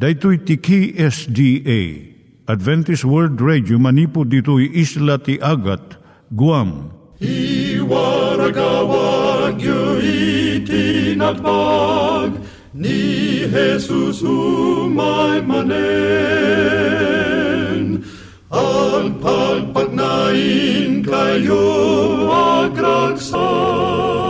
Daitui tiki SDA Adventist World Radio manipud ditui isla ti Agat Guam. I waragawag yu itinatpag ni Jesus umay manen. Ang pagpagnain kayo agkansak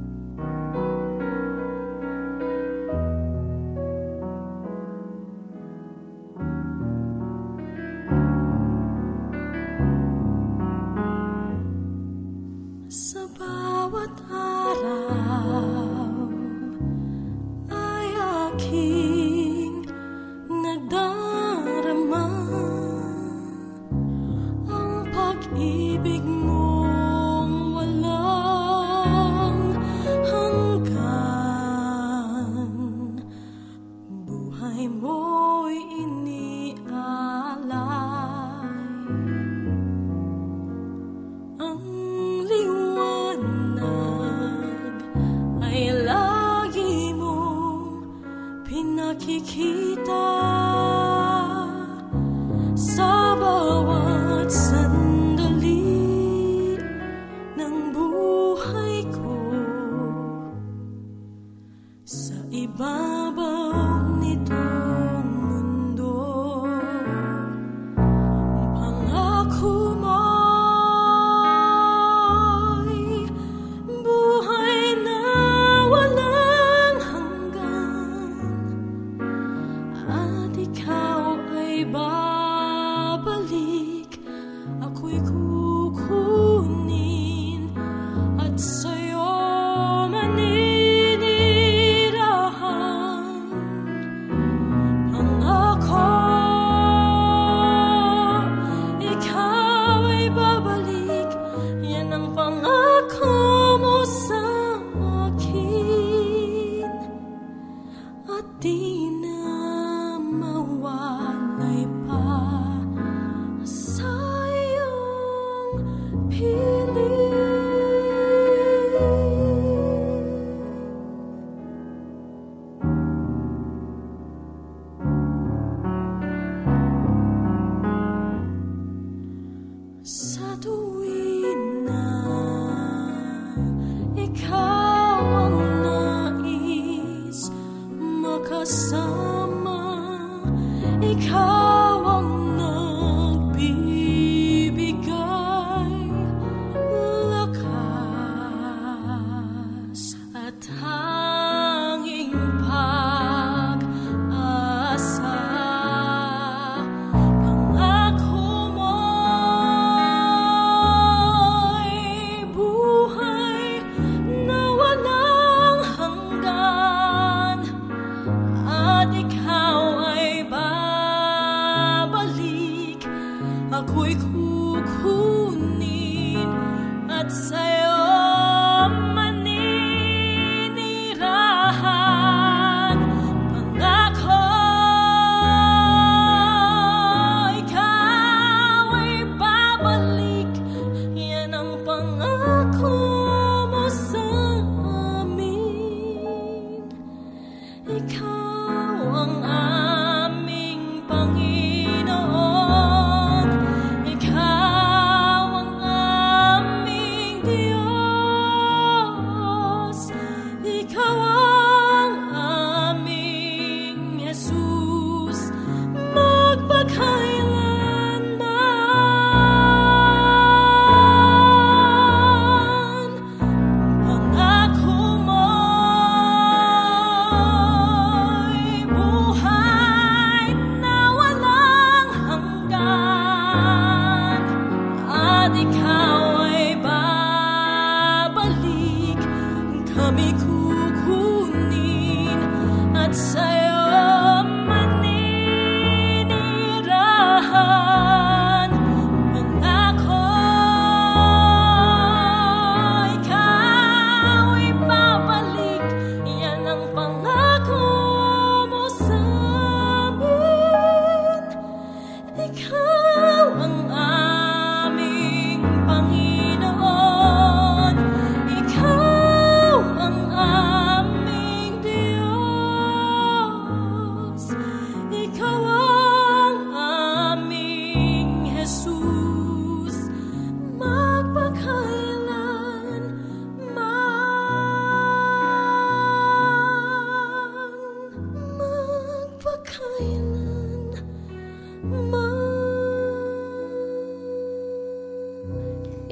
Sa 光啊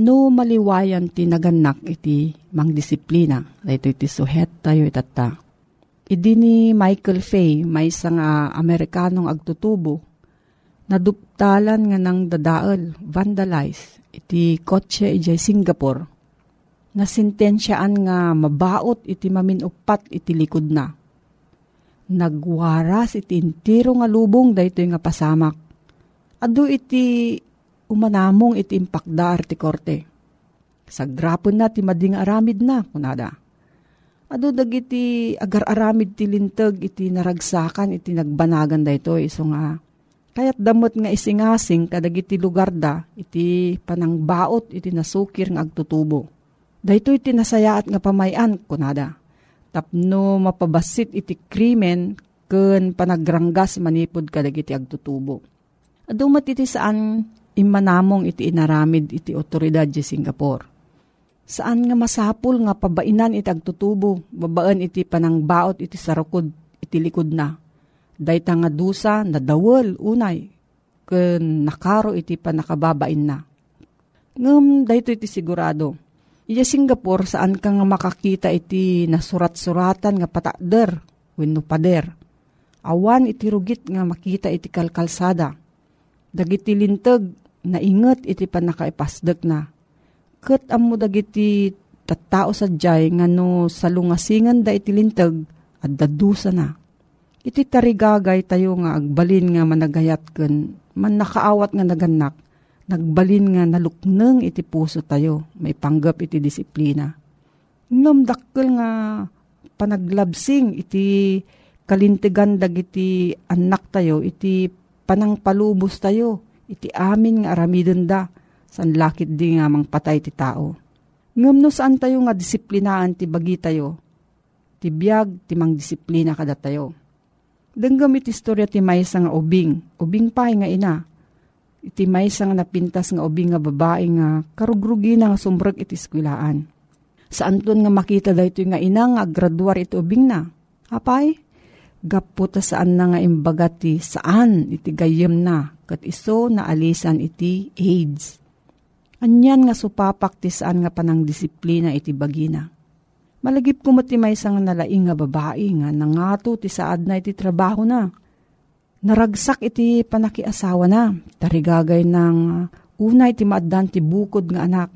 No maliwayan ti naganak iti mangdisiplina. Dahito iti suhet tayo itata. Idi ni Michael Fay, may isang Amerikanong agtutubo, naduptalan nga ng dadaal, vandalize, iti kotse ijay Singapore. Nasintensyaan nga mabaot iti maminupat iti likod na nagwaras iti intiro nga lubong daytoy nga pasamak. Adu iti umanamong iti impakda ti korte. Sagrapon na ti mading aramid na kunada. Adu dagiti agar-aramid ti lintag iti naragsakan iti nagbanagan daytoy iso nga kayat damot nga isingasing kadagiti lugar da iti panangbaot iti nasukir nga agtutubo. Daytoy iti nasayaat nga pamayan kunada tapno mapabasit iti krimen ken panagranggas manipod kadag iti agtutubo. Adumat iti saan imanamong iti inaramid iti otoridad di Singapore. Saan nga masapul nga pabainan iti agtutubo, babaan iti panangbaot iti sarukod iti likod na. Dayta nga dusa na dawel unay, ken nakaro iti panakababain na. Ngem dayto iti sigurado, Iya Singapore saan ka nga makakita iti nasurat-suratan nga patakder wenno pader. Awan iti rugit nga makita iti kalkalsada. Dagiti lintag na inget iti panakaipasdek na. Ket ammo dagiti tattao sadyay nga no salungasingan da iti lintag at dadusa na. Iti tarigagay tayo nga agbalin nga managayat ken man nakaawat nga naganak nagbalin nga nalukneng iti puso tayo, may panggap iti disiplina. Ngam nga panaglabsing iti kalintigan dagiti anak tayo, iti panangpalubos tayo, iti amin nga aramidon da, san lakit di nga mang patay ti tao. Ngam no saan tayo nga disiplinaan ti bagi tayo, ti biyag ti mang disiplina kada tayo. Denggam iti istorya ti maysa nga ubing, ubing pa nga ina, iti may nga napintas nga ubi nga babae nga karugrugi na nga sumbrag iti skwilaan. Saan ton nga makita dahito nga ina nga graduar iti ubing na? Apay? Gaputa saan na nga imbaga ti saan iti gayem na kat iso na alisan iti AIDS. Anyan nga supapak ti saan nga panang disiplina iti bagina. Malagip ko ti may nga nalaing nga babae nga nangato ti saad na iti trabaho na naragsak iti panakiasawa na. Tarigagay ng unay ti maaddan ti bukod nga anak.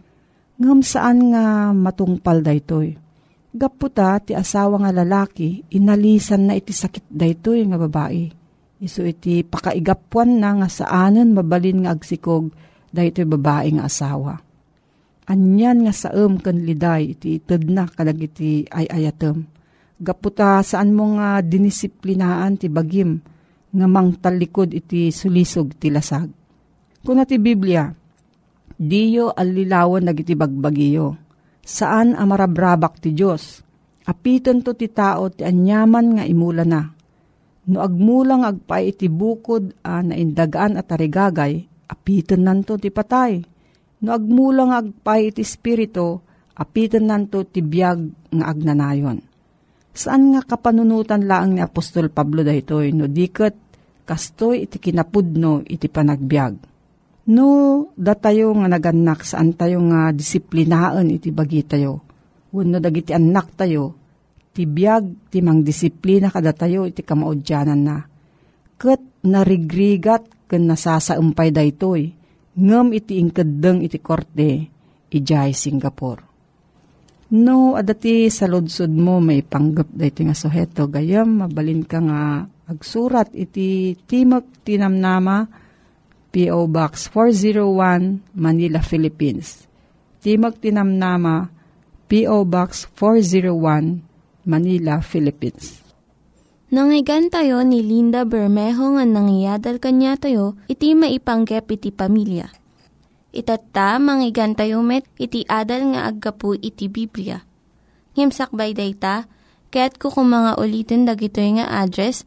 Ngam saan nga matungpal daytoy. Gaputa ti asawa nga lalaki, inalisan na iti sakit daytoy nga babae. Iso iti pakaigapuan na nga saanan mabalin nga agsikog daytoy babae nga asawa. Anyan nga saem ken liday iti ited na kadag iti ay ayatem. Gaputa saan mo nga dinisiplinaan ti bagim nga mangtalikod iti sulisog ti lasag. Kuna ti Biblia, diyo alilawan nagiti bagbagiyo. Saan amarabrabak ti Diyos? Apiton to ti tao ti anyaman nga imula na. No agmulang agpay iti bukod a naindagaan at tarigagay, apiton nanto ti patay. No agmulang agpay iti spirito, apiton nanto ti biyag nga agnanayon. Saan nga kapanunutan laang ni Apostol Pablo daytoy no diket kastoy iti kinapudno iti panagbiag. No datayo nga naganak saan tayo nga disiplinaan iti bagi tayo. Wenno dagiti anak tayo ti biag ti mang disiplina kada tayo iti kamaudyanan na. Ket narigrigat ken nasasaumpay daytoy ngem iti ingkeddeng iti korte ijay Singapore. No, adati sa lodsod mo may panggap dahito nga suheto. Gayam, mabalin ka nga agsurat iti Timok Tinamnama, P.O. Box 401, Manila, Philippines. Timok Tinamnama, P.O. Box 401, Manila, Philippines. Nangyigan tayo ni Linda Bermejo nga nangyadal kanya tayo, iti maipanggep iti pamilya Itatta, manggigan tayo met, iti adal nga aggapu iti Biblia. Ngimsakbay dayta, kaya't kukumanga ulitin dagito nga address,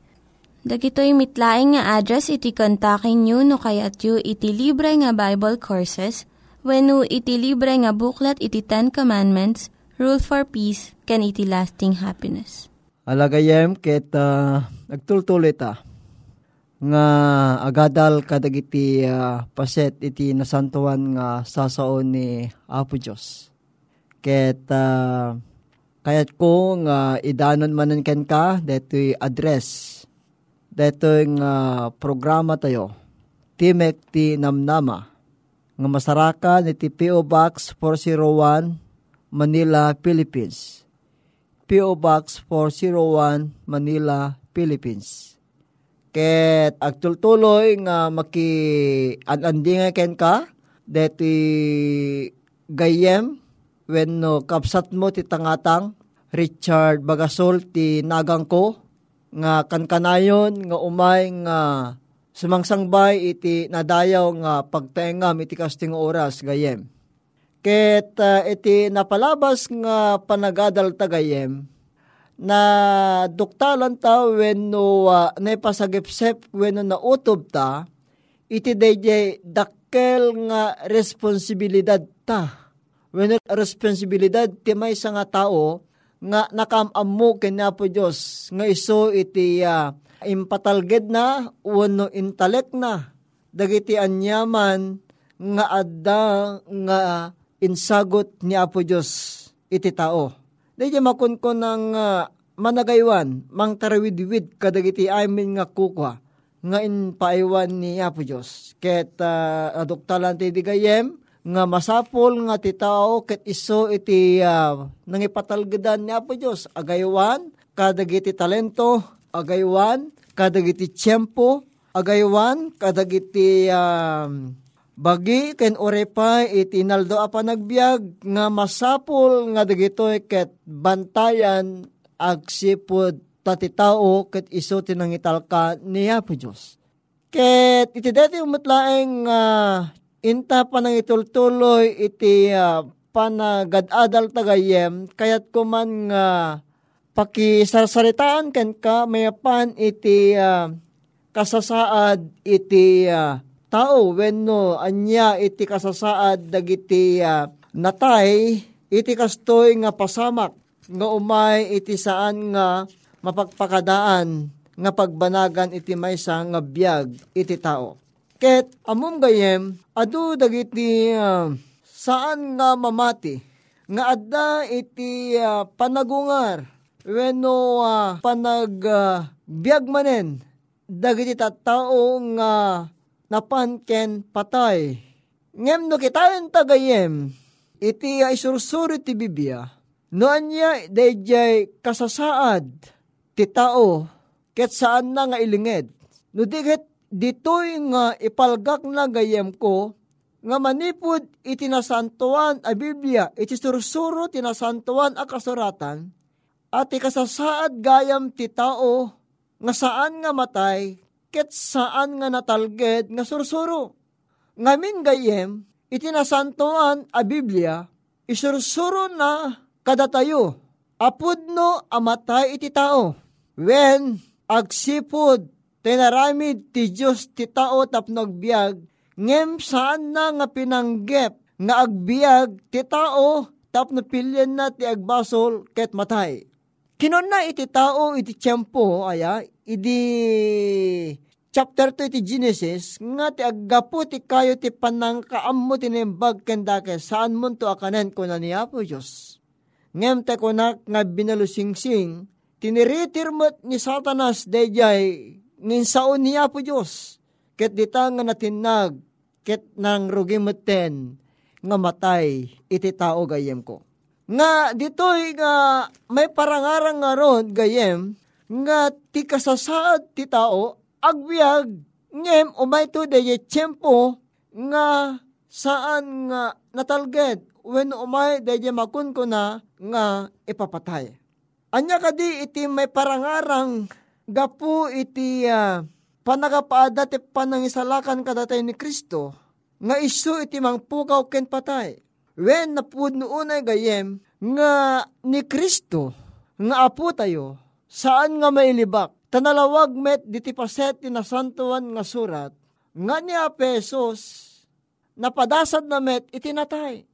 Dagitoy mitlaing nga address iti kontakin nyo no kayat yu iti libre nga Bible Courses when no iti libre nga buklat iti Ten Commandments, Rule for Peace, can iti lasting happiness. Alagayem ket uh, ah nga agadal kadagiti uh, paset iti nasantuan nga sasaon ni Apo Diyos. Ket uh, kayat ko nga idanon manen ken ka detoy address detoy nga programa tayo. Timek ti Namnama. Nga masarakan iti PO Box 401 Manila, Philippines. PO Box 401 Manila, Philippines. Ket agtultuloy nga maki anandi nga ken ka deti gayem when no kapsat mo ti tangatang Richard Bagasol ti nagang ko nga kankanayon nga umay nga sumangsangbay iti nadayaw nga pagtengam iti kasting oras gayem. Ket uh, iti napalabas nga panagadal tagayem na duktalan ta when no uh, naipasagipsep when no nautob ta iti dayjay dakkel nga responsibilidad ta when responsibilidad ti may nga tao nga nakamammo kanya po Diyos nga iso iti uh, impatalged na wano intalek na dagiti anyaman nga adda nga insagot ni Apo Diyos iti tao Dahil makunkon ng uh, managaywan, mang tarawid-wid kadagiti amin nga kukwa, nga inpaiwan ni Apo Diyos. Ket uh, aduktalan ti digayem, nga masapol nga ti tao ket iso iti uh, nangipatalgedan ni Apo Diyos. Agaywan, kadagiti talento, agaywan, kadagiti tiyempo, agaywan, kadagiti um, Bagi ken orepay iti naldo a panagbiag nga masapol nga dagitoy ket bantayan agsipod tati tao ket iso tinangital ka niya po Diyos. Ket iti dati umutlaeng uh, inta panangitultuloy iti uh, panagadadal tagayem kayat kuman nga uh, pakisarsaritaan ken ka mayapan iti uh, kasasaad iti uh, tao wenno anya iti kasasaad dagiti uh, natay iti kastoy nga pasamak nga umay iti saan nga mapagpakadaan nga pagbanagan iti maysa nga biyag iti tao. Ket amom gayem adu dagiti uh, saan nga mamati nga adda iti uh, panagungar wenno uh, panag uh, biyag manen dagiti tattao nga napan ken patay. Ngem no kitayon tagayem, iti ay sursuri ti Biblia, no anya dayjay kasasaad ti tao, ket saan na nga ilinged. No diget ditoy nga ipalgak na gayem ko, nga manipod iti nasantuan a Biblia, iti sursuro tinasantuan a kasuratan, at ikasasaad gayam ti tao, nga saan nga matay, ket saan nga natalged nga sursuro. Ngamin gayem, itinasantoan a Biblia, isursuro na kadatayo, apudno amatay iti tao. When agsipod, tinaramid ti Diyos ti tao tapno agbiag, ngem saan na nga pinanggep nga agbiag ti tao tapno pilyan na ti agbasol ket matay. Kinon na iti tao iti tiyempo aya, idi chapter 2 iti Genesis, nga ti aggapo ti kayo ti panang kaammo tinimbag kendake saan mo to akanen ko na niya po Diyos. Ngem te kunak nga binalusingsing, tiniritirmat ni Satanas dayjay ngin saon niya po Diyos. Ket dita nga natinag, ket nang rugimeten nga matay iti tao gayem ko. Nga ditoy nga may parangarang nga ron gayem nga ti kasasaad ti tao agbiag ngem umay to de tiyempo nga saan nga natalged when umay de makun ko na nga ipapatay. Anya kadi iti may parangarang gapu iti uh, panagapaada ti panangisalakan kadatay ni Kristo nga isu iti mangpukaw ken patay Wen napud unay gayem nga ni Kristo nga apo tayo saan nga mailibak tanalawag met diti paset ti nasantuan nga surat nga ni Apesos napadasad na met itinatay.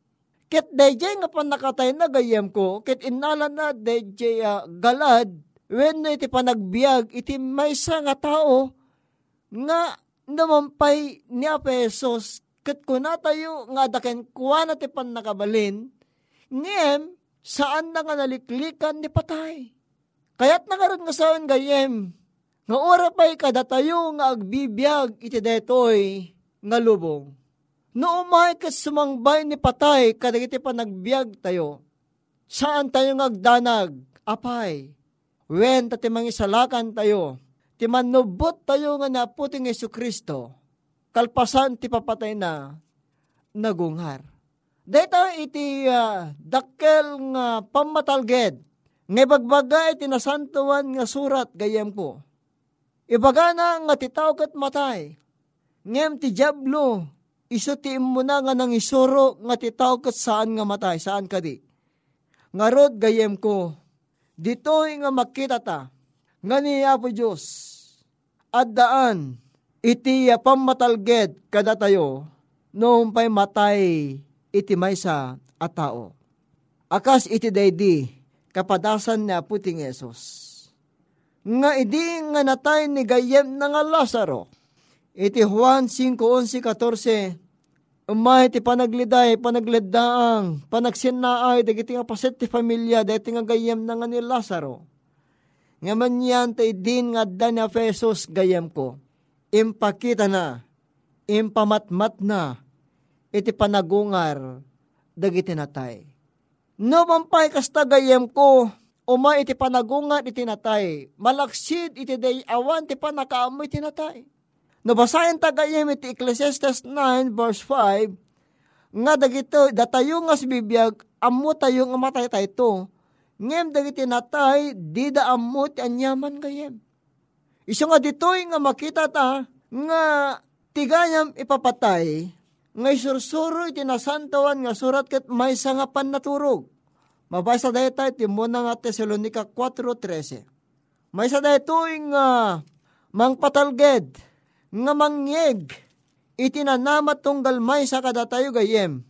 Ket dayjay nga panakatay na gayem ko, ket inalan na dayjay uh, galad, when iti panagbiag, iti maysa nga tao, nga namampay ni Apesos Kat kuna tayo nga daken kuwa na ti pan nakabalin, ngem saan na nga naliklikan ni patay. Kayat na nga saan gayem, nga ora pa'y kada tayo nga agbibiyag iti detoy nga lubong. No umay kat sumangbay ni patay kada iti panagbiag tayo. Saan tayo nga agdanag, apay, wen tati mangisalakan tayo, ti manubot tayo nga naputing Yesu Kristo kalpasan ti papatay na nagunghar. Deta iti uh, dakkel nga pamatalged, nga bagbaga iti nasantuan nga surat gayem ko. Ibaga na nga titaw kat matay, ngem ti jablo, iso ti mo na nga nang isuro nga titaw kat saan nga matay, saan ka di. Nga rod gayem ko, dito'y nga makita ta, nga ni Apo Diyos, at daan, iti pamatalged kada tayo, noong pa'y matay iti maysa at tao. Akas iti daydi, kapadasan ni aputing Yesus. Nga idi nga natay ni gayem na nga Lazaro. Iti Juan 5.11.14 Umay ti panagliday, panagleddaang, panagsinnaay, dagiti nga paset ti pamilya, dagiti nga gayem na nga ni Lazaro. Nga man yan, ta idin nga dan ni Efesos gayem ko impakita na, impamatmat na, iti panagungar, dagiti natay. No mampay kasta gayem ko, uma iti panagungar iti natay, malaksid iti day awan ti panakaamoy iti natay. No basahin tagayem iti Ecclesiastes 9 verse 5, nga dagito, datayo nga si bibiyag, amo tayo nga matay tayo ngem dagiti natay, di da amo ti anyaman gayem. Iso nga ditoy nga makita ta nga tigayam ipapatay nga isursuro iti nasantawan nga surat ket may nga pannaturog. Mabasa dayta iti muna nga Tesalonika 4.13. May sa daytoy nga mangpatalged nga mangyeg iti nanamat tunggal may sa kadatayo gayem.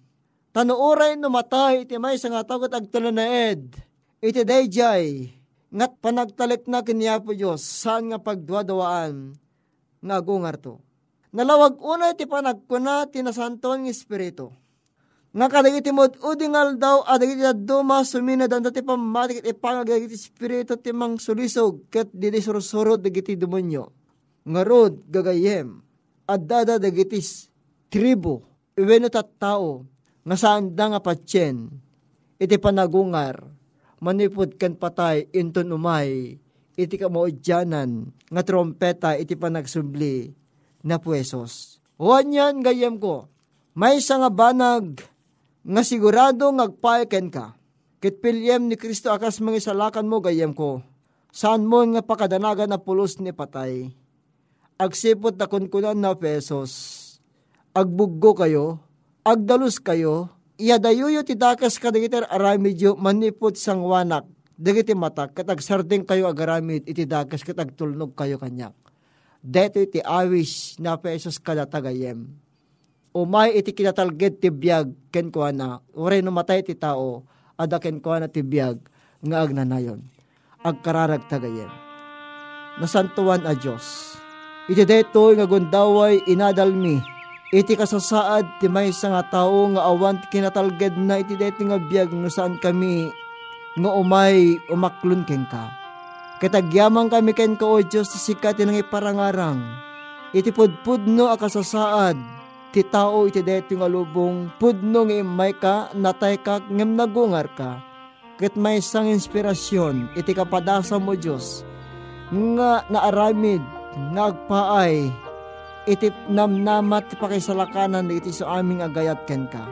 Tanuuray numatay iti may sa nga tagot agtulanaed iti dayjay ngat panagtalik na kiniya po Diyos, saan nga pagduadawaan nga agungar to. Nalawag una ti panagkuna ti nasanton ng Espiritu. Nga kadagiti mo udingal daw adagiti duma sumina dan ti pamatik ipangag dagiti Espiritu ti mang sulisog ket didi sursurod dagiti demonyo. Nga rod gagayem adada dagiti tribo iweno tao nga saan nga patyen iti panagungar manipod kan patay inton umay iti kamaudyanan nga trompeta iti panagsubli na puesos. Huwan yan gayem ko, may sa nga banag nga sigurado ngagpaeken ka. Kit pilyem ni Kristo akas mga salakan mo gayem ko. saan mo nga pakadanagan na pulos ni patay. Agsipot na kunkunan na pesos. Agbuggo kayo, agdalus kayo, iyadayuyo ti dakas kadagiter aramidyo manipot sang wanak. Dagiti matak, katag sarding kayo agaramid, iti dakas katag kayo kanyak. Deto iti awis na pesos kada tagayem. Umay iti kinatalged ti biyag ken kuha na, uray no matay ti tao, ada ken kuha na ti biyag, nga agnanayon. Agkararag tagayem. Nasantuan a Diyos. Iti deto nga gundaway inadalmi, iti kasasaad ti may nga tao nga awan kinatalged na iti deto nga biyag no saan kami nga umay umaklon ken ka. Katagyaman kami ken ka o Diyos ti sikat nang iparangarang. Iti pudpudno akasasaad ti tao iti deto nga lubong pudno nga imay ka natay ka ngem nagungar ka. Ket may sang inspirasyon iti kapadasa mo Diyos nga naaramid nga agpaay iti namnamat pakisalakanan iti sa aming agayat ken ka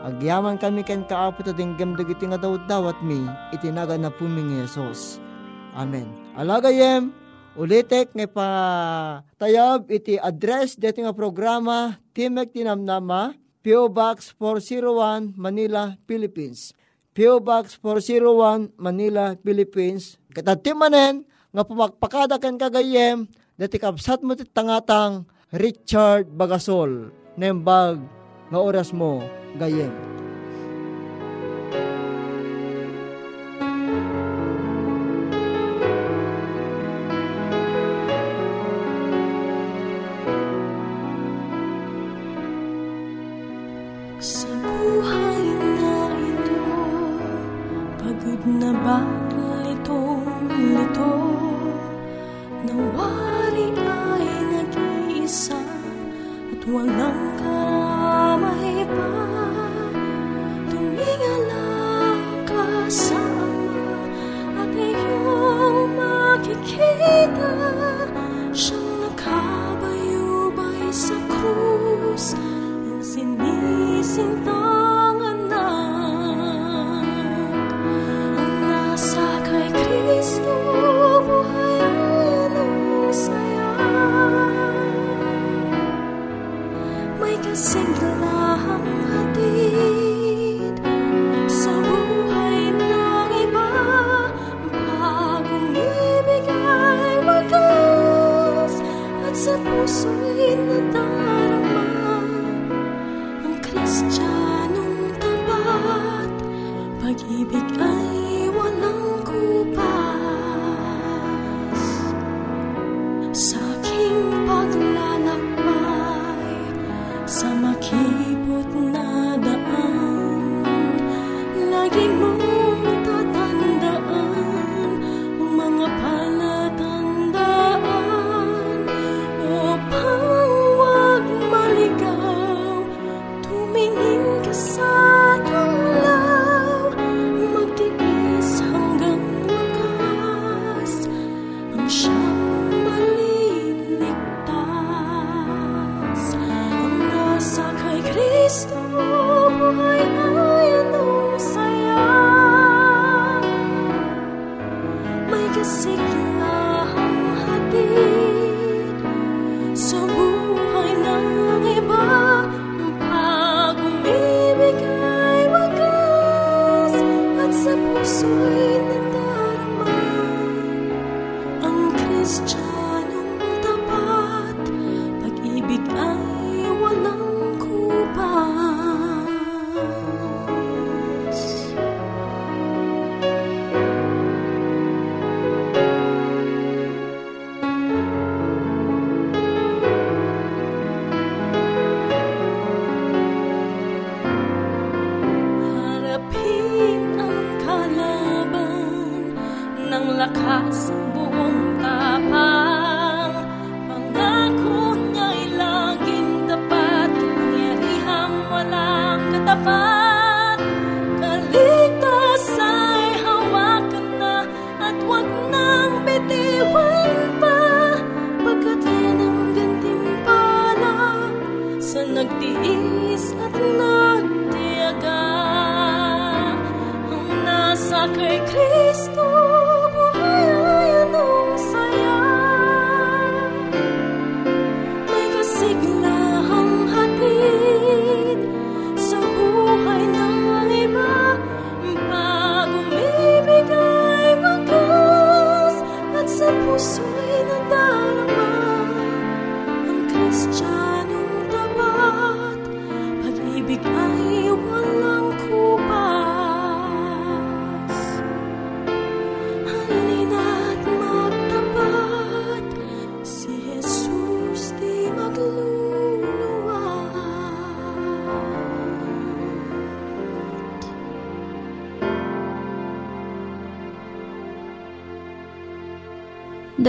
Agyaman kami ken kaapot at inggam dagiti nga daw dawat mi, itinaga na puming Yesus. Amen. Alagayem, ulitek nga pa tayab iti address deti nga programa Timek Tinamnama, PO Box 401 Manila, Philippines. PO Box 401 Manila, Philippines. Katatimanen nga pumakpakada ken kagayem deti kapsat mo tangatang Richard Bagasol nembag nga oras mo gayem. 心动。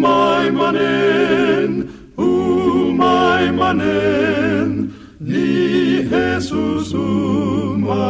umaimanen, umaimanen, ni Jesus umaimanen.